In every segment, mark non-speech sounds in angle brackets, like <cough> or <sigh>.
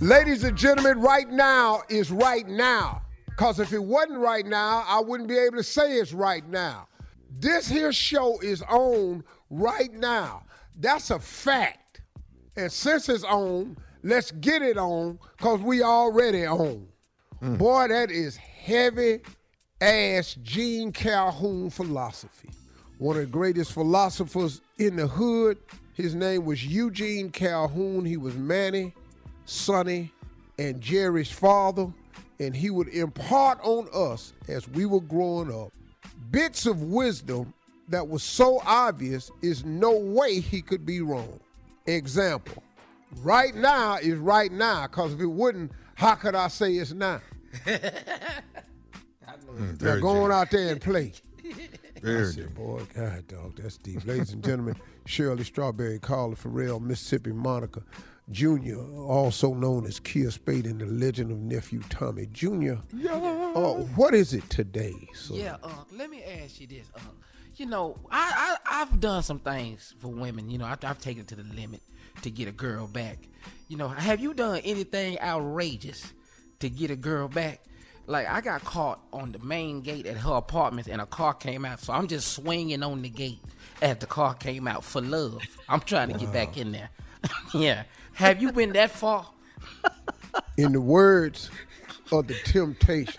Ladies and gentlemen, right now is right now. Because if it wasn't right now, I wouldn't be able to say it's right now. This here show is on right now. That's a fact. And since it's on, let's get it on because we already on. Mm. Boy, that is heavy ass Gene Calhoun philosophy. One of the greatest philosophers in the hood. His name was Eugene Calhoun. He was Manny, Sonny, and Jerry's father. And he would impart on us as we were growing up bits of wisdom that was so obvious is no way he could be wrong. Example, right now is right now, because if it wouldn't, how could I say it's now? <laughs> Hmm, now very go on out there and play. Very <laughs> I said, boy, God, dog, that's deep. Ladies and gentlemen, Shirley Strawberry, Carla Ferrell, Mississippi Monica Jr., also known as Kier Spates and the Legend of Nephew Tommy Jr. Yeah. Oh, what is it today? So Yeah, uh, let me ask you this. Uh, you know, I, I I've done some things for women. You know, I've, I've taken it to the limit to get a girl back. You know, have you done anything outrageous to get a girl back? Like I got caught on the main gate at her apartment, and a car came out. So I'm just swinging on the gate as the car came out for love. I'm trying to get back in there. <laughs> yeah. Have you been that far? in the words of the Temptations.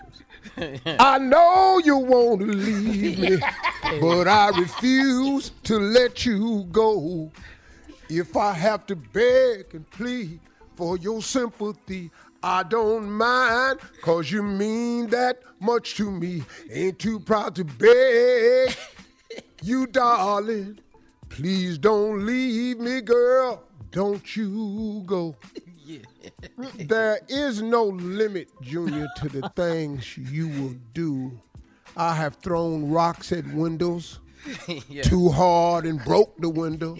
I know you want to leave me, <laughs> but I refuse to let you go. If I have to beg and plead for your sympathy, I don't mind, cause you mean that much to me. Ain't too proud to beg you, darling. Please don't leave me, girl. Don't you go. <laughs> <laughs> There is no limit, Junior, to the <laughs> things you will do. I have thrown rocks at windows too hard and broke the window.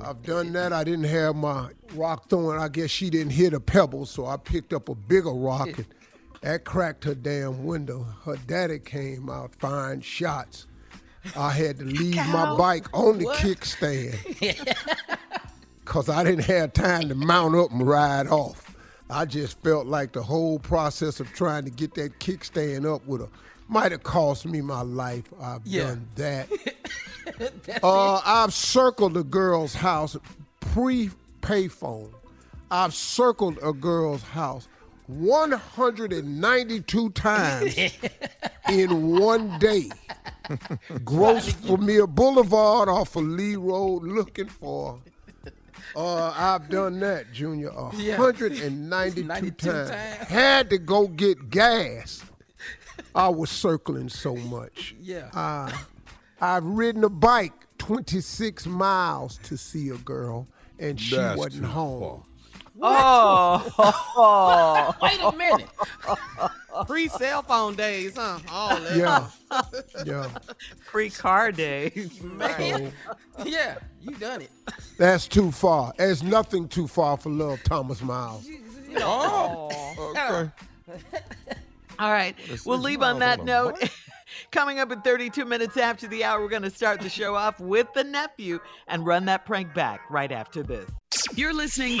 I've done that. I didn't have my rock throwing. I guess she didn't hit a pebble, so I picked up a bigger rock and that cracked her damn window. Her daddy came out, fine shots. I had to leave my bike on the kickstand. Because I didn't have time to mount up and ride off. I just felt like the whole process of trying to get that kickstand up with a might have cost me my life. I've Yeah. done that. <laughs> uh, I've circled a girl's house pre payphone. I've circled a girl's house 192 <laughs> times in one day. <laughs> Gross Premier Boulevard off of Lee Road looking for. <laughs> Uh, I've done that, Junior, a Yeah. 192 <laughs> times. times. Had to go get gas. I was circling so much. Yeah. Uh, I've ridden a bike 26 miles to see a girl, and she That's wasn't too home. Oh, <laughs> Wait a minute. pre cell phone days, huh? All that. Yeah, <laughs> yeah. Free car days. Man. Yeah, you done it. That's too far. There's nothing too far for love, Thomas Miles. Oh. Okay. <laughs> All right. This We'll leave on that miles on a note. Coming up at 32 minutes after the hour, we're going to start the show off with the nephew and run that prank back right after this. You're listening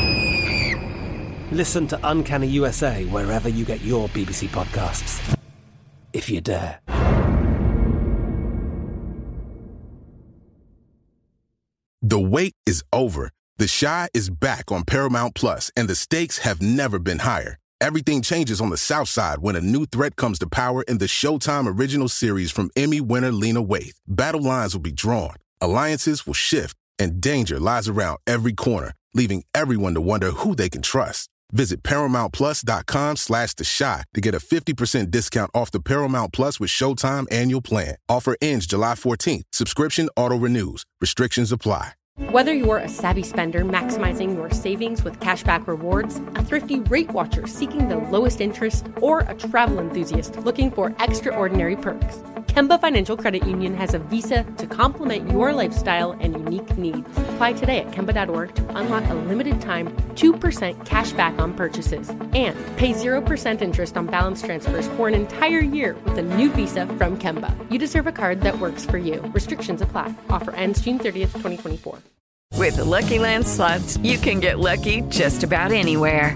Listen to Uncanny USA wherever you get your BBC podcasts, if you dare. The wait is over. The Chi is back on Paramount Plus, and the stakes have never been higher. Everything changes on the South Side when a new threat comes to power in the Showtime original series from Emmy winner Lena Waithe. Battle lines will be drawn, alliances will shift, and danger lies around every corner, leaving everyone to wonder who they can trust. Visit ParamountPlus.com slash The Shot to get a 50% discount off the Paramount Plus with Showtime annual plan. Offer ends July 14th. Subscription auto-renews. Restrictions apply. Whether you're a savvy spender maximizing your savings with cashback rewards, a thrifty rate watcher seeking the lowest interest, or a travel enthusiast looking for extraordinary perks, Kemba Financial Credit Union has a visa to complement your lifestyle and unique needs. Apply today at Kemba.org to unlock a limited time 2% cash back on purchases and pay 0% interest on balance transfers for an entire year with a new visa from Kemba. You deserve a card that works for you. Restrictions apply. Offer ends June 30th, 2024. With the Lucky Land slots, you can get lucky just about anywhere.